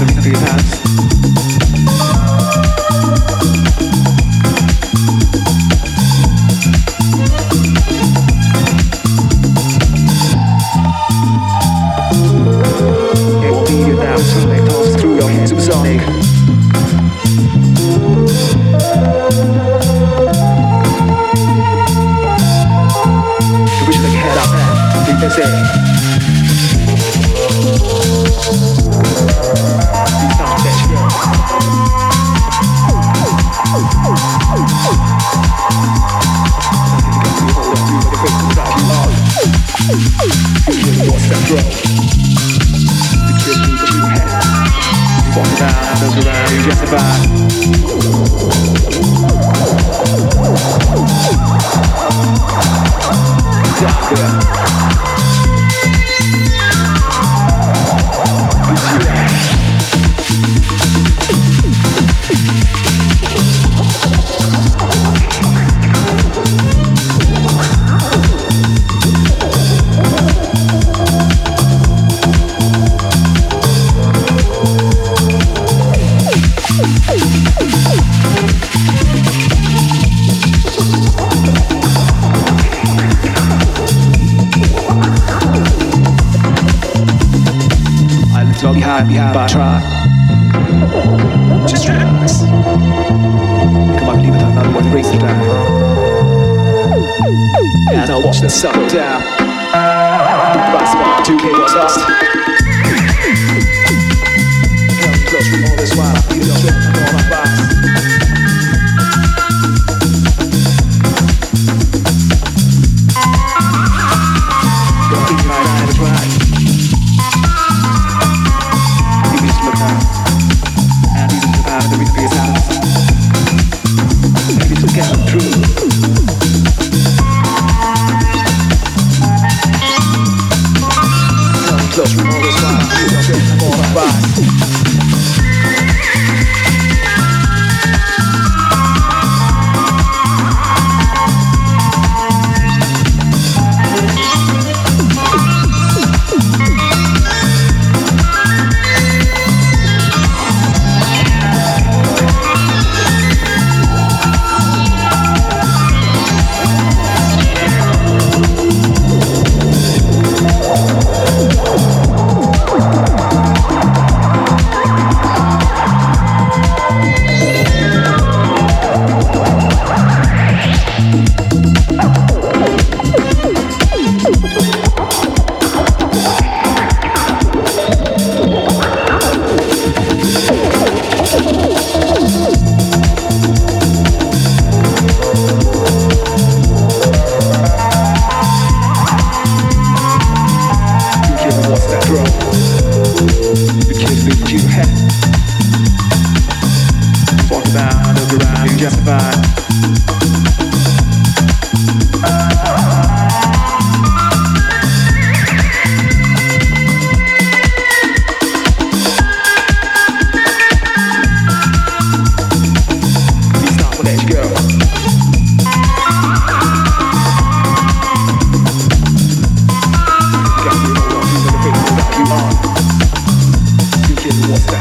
reason for your.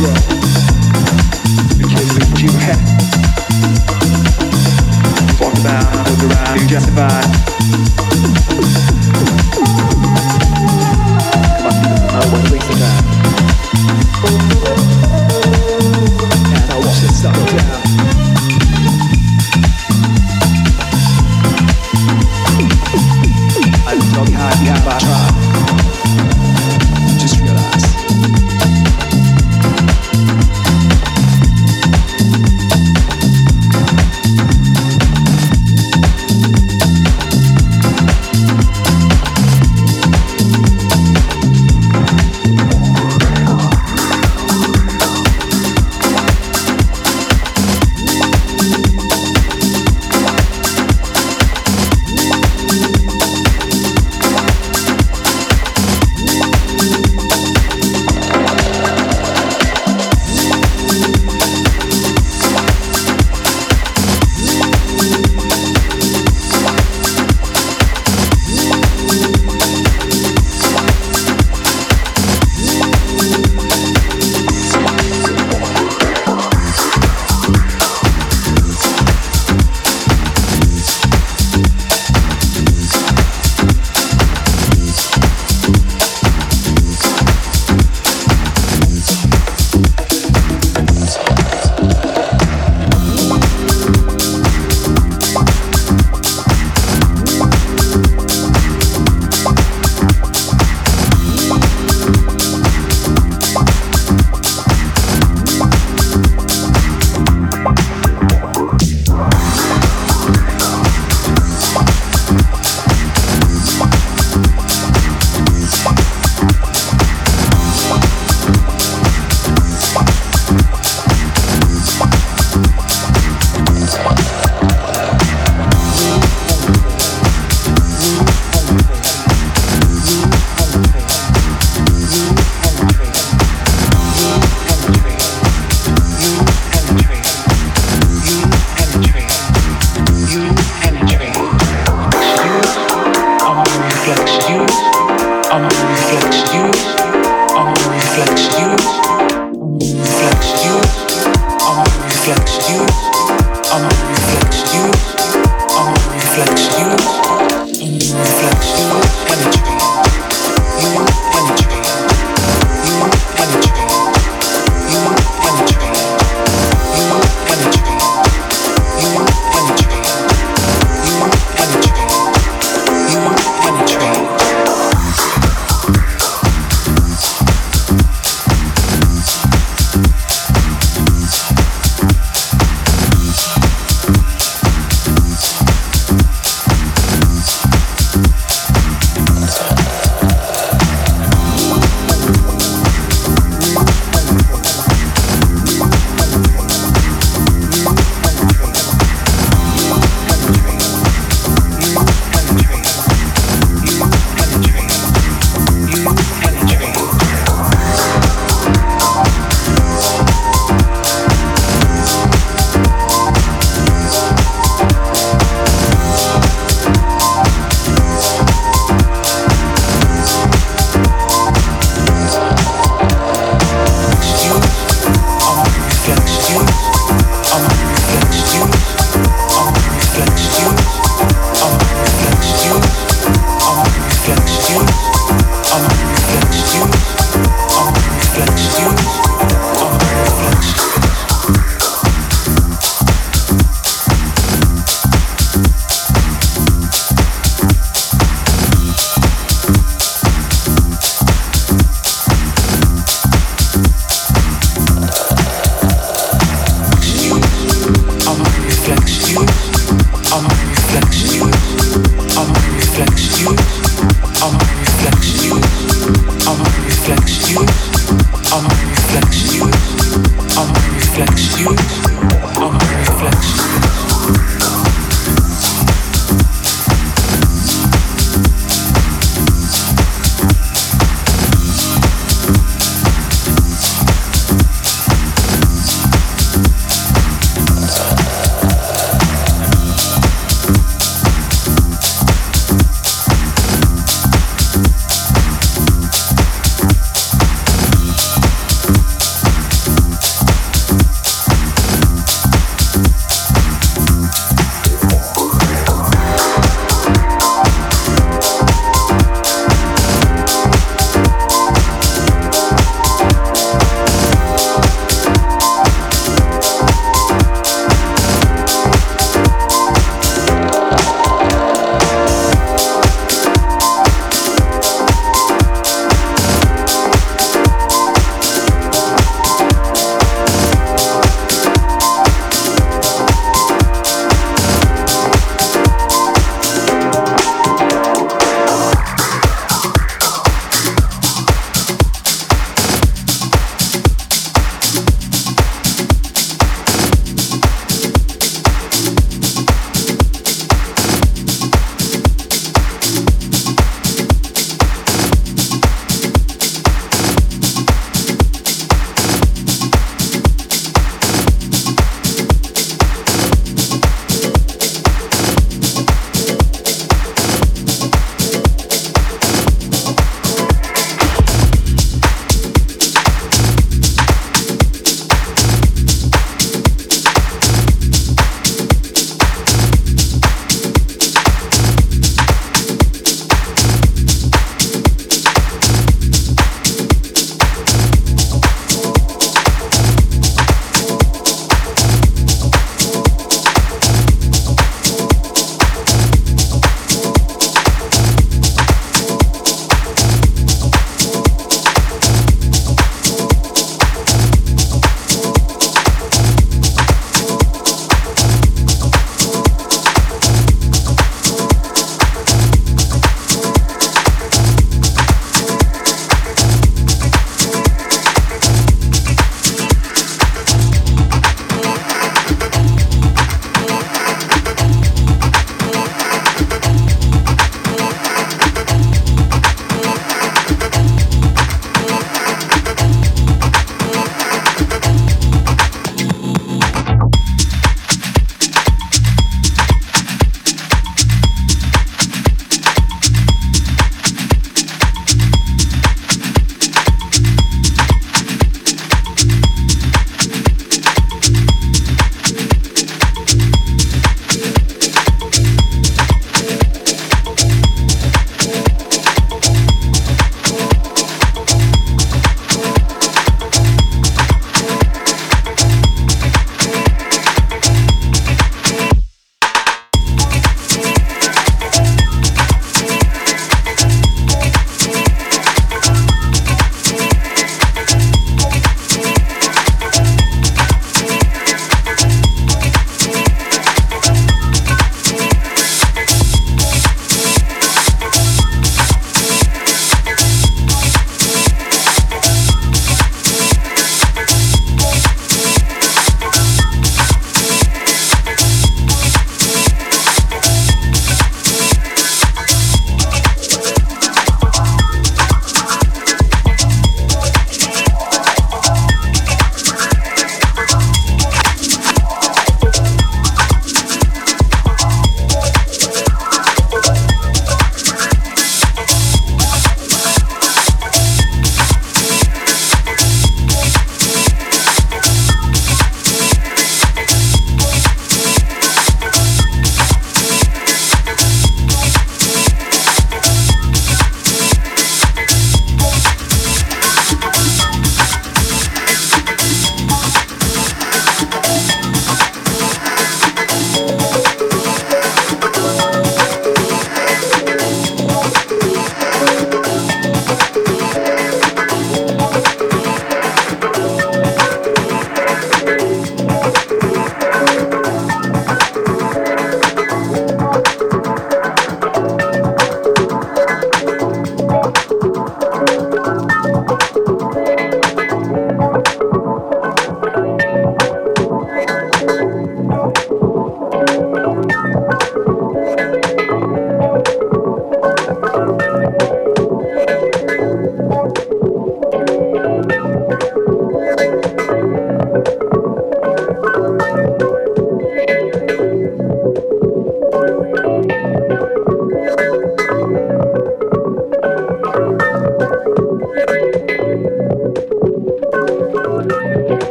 Me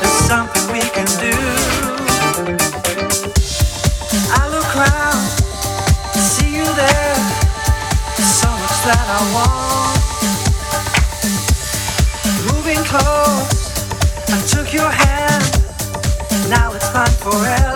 There's something we can do. I look see you there. So much that I want. Moving close, I took your hand. Now it's mine forever.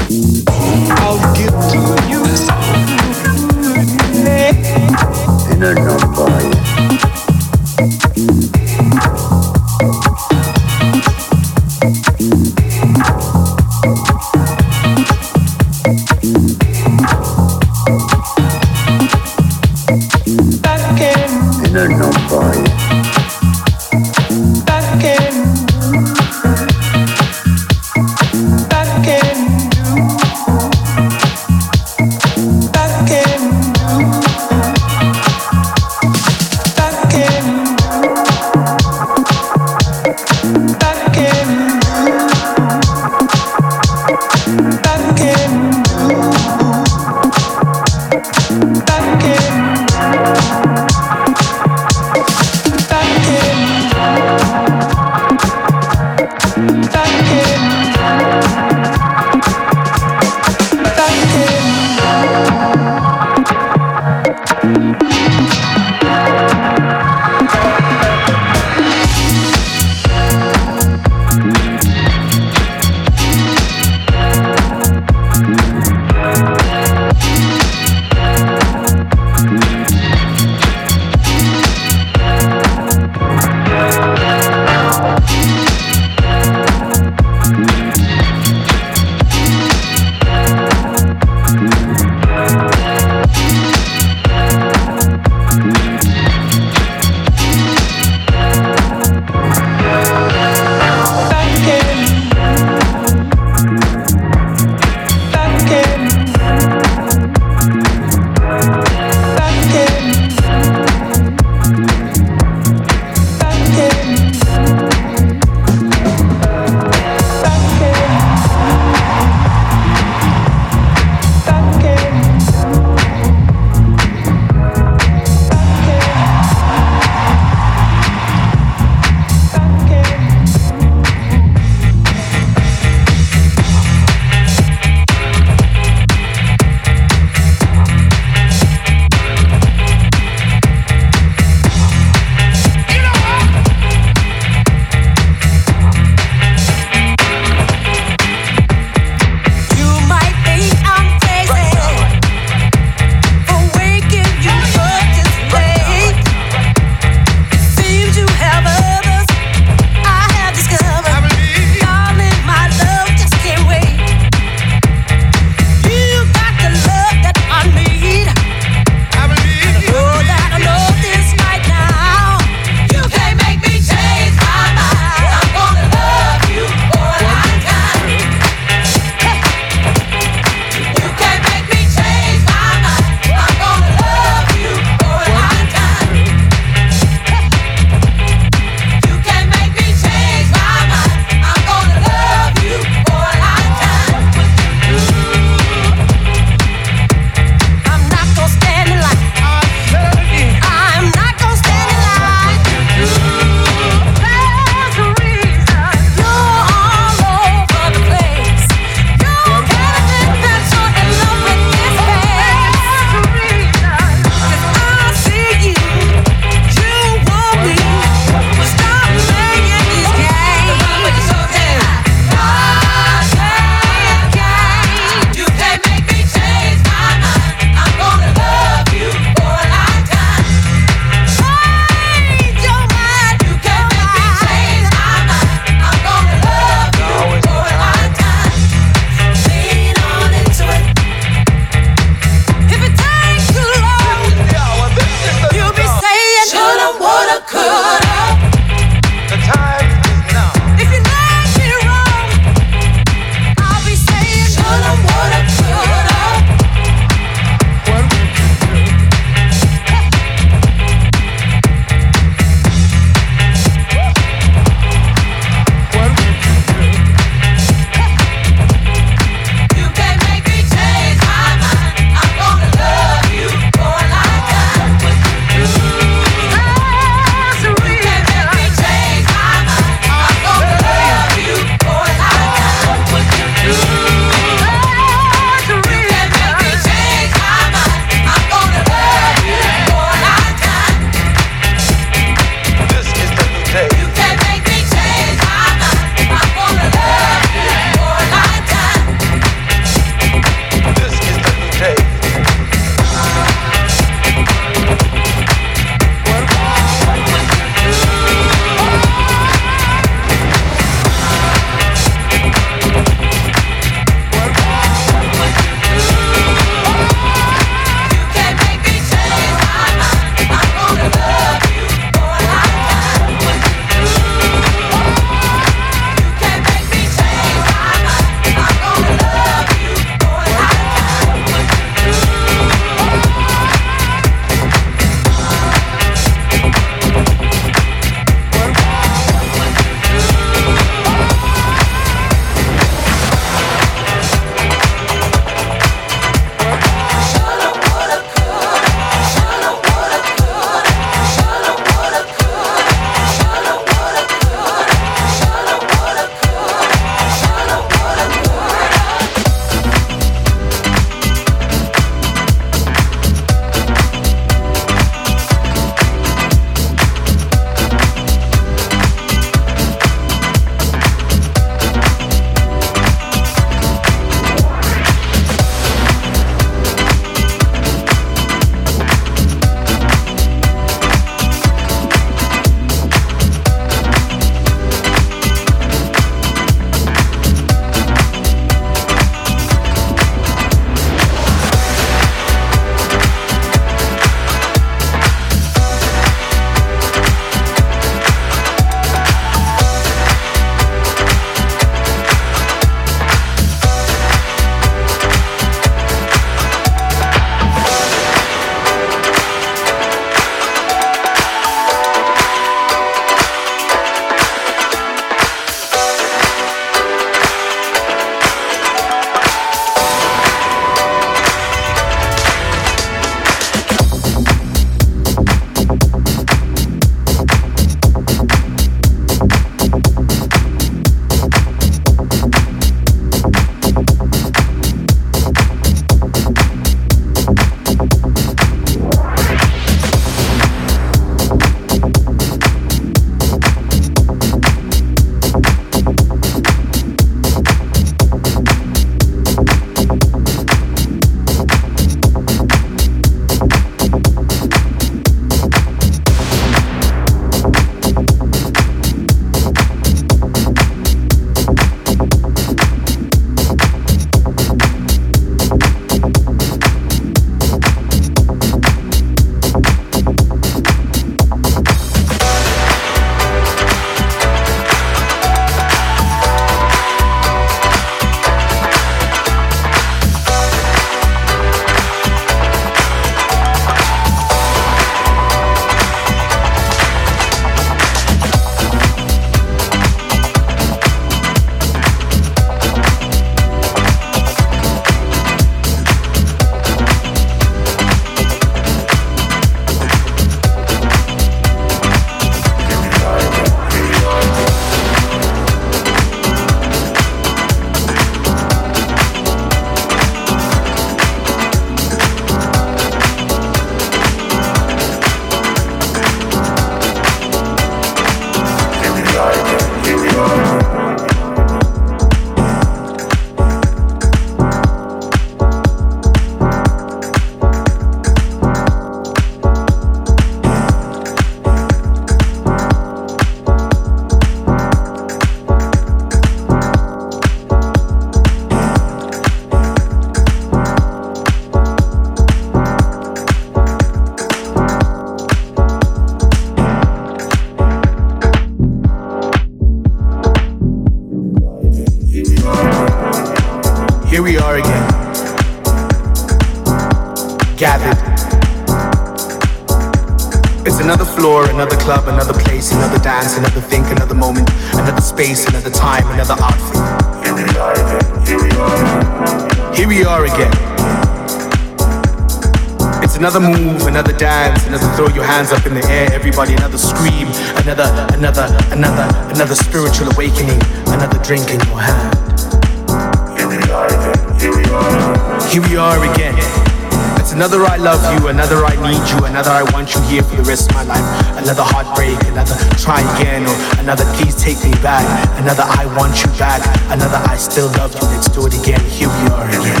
Another please take me back. Another I want you back, another I still love you, let's do it again. Here we are again.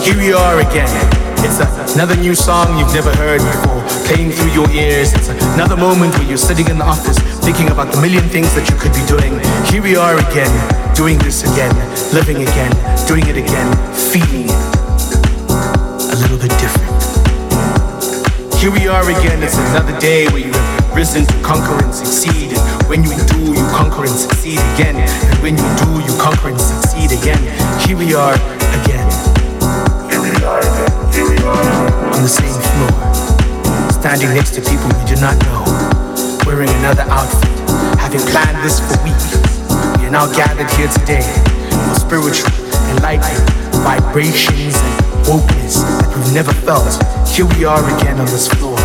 Here we are. Again. It's another new song you've never heard before, playing through your ears. It's another moment where you're sitting in the office, thinking about the million things that you could be doing. Here we are again, doing this again, living again, doing it again, feeling a little bit different. Here we are again, it's another day where you risen to conquer and succeed. And when you do, you conquer and succeed again. And when you do, you conquer and succeed again. Here we are again Here we are again. Here we are. on the same floor, standing next to people we do not know, wearing another outfit, having planned this for weeks. We are now gathered here today for spiritual, enlightenment, vibrations, and wokeness that we've never felt. Here we are again on this floor.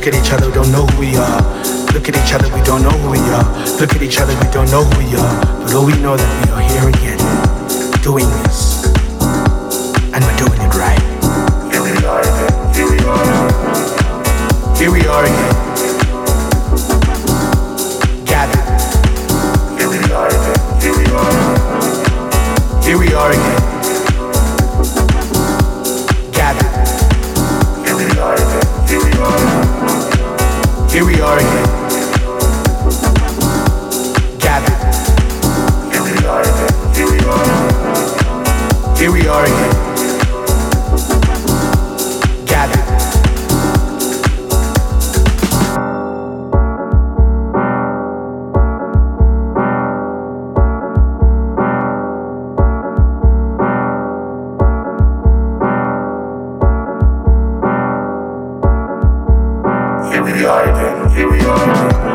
Look at each other, we don't know who we are. Look at each other, we don't know who we are. Look at each other, we don't know who we are. But all we know that we are here again, doing this. And we're doing it right. Here we are again. Here we are. Here we are again. Gathered. Here we are again. Here we are. Here we are again. Here we are again. Here we are.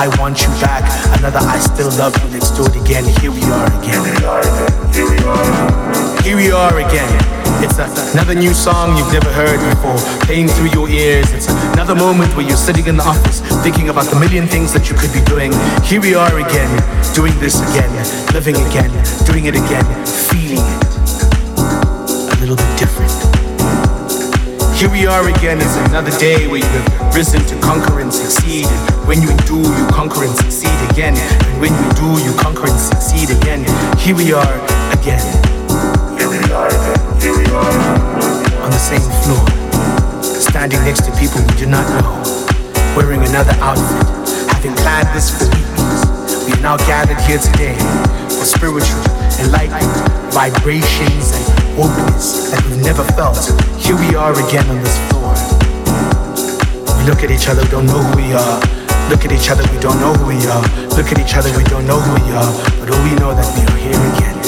I want you back, another I still love you, let's do it again. Here we are again. Here we are again. It's another new song you've never heard before, playing through your ears. It's another moment where you're sitting in the office, thinking about the million things that you could be doing. Here we are again, doing this again, living again, doing it again, feeling it a little bit different. Here we are again, it's another day where you have risen to conquer and succeed. When you do, you conquer and succeed again. When you do, you conquer and succeed again. Here we are again. Here we are again. Here we are. on the same floor, standing next to people we do not know, wearing another outfit, having planned this for weeks. We are now gathered here today for spiritual, enlightenment, vibrations, and wokeness that we've never felt. Here we are again on this floor. We look at each other, don't know who we are. Look at each other, we don't know who we are. Look at each other, we don't know who we are. But all we know that we are here again,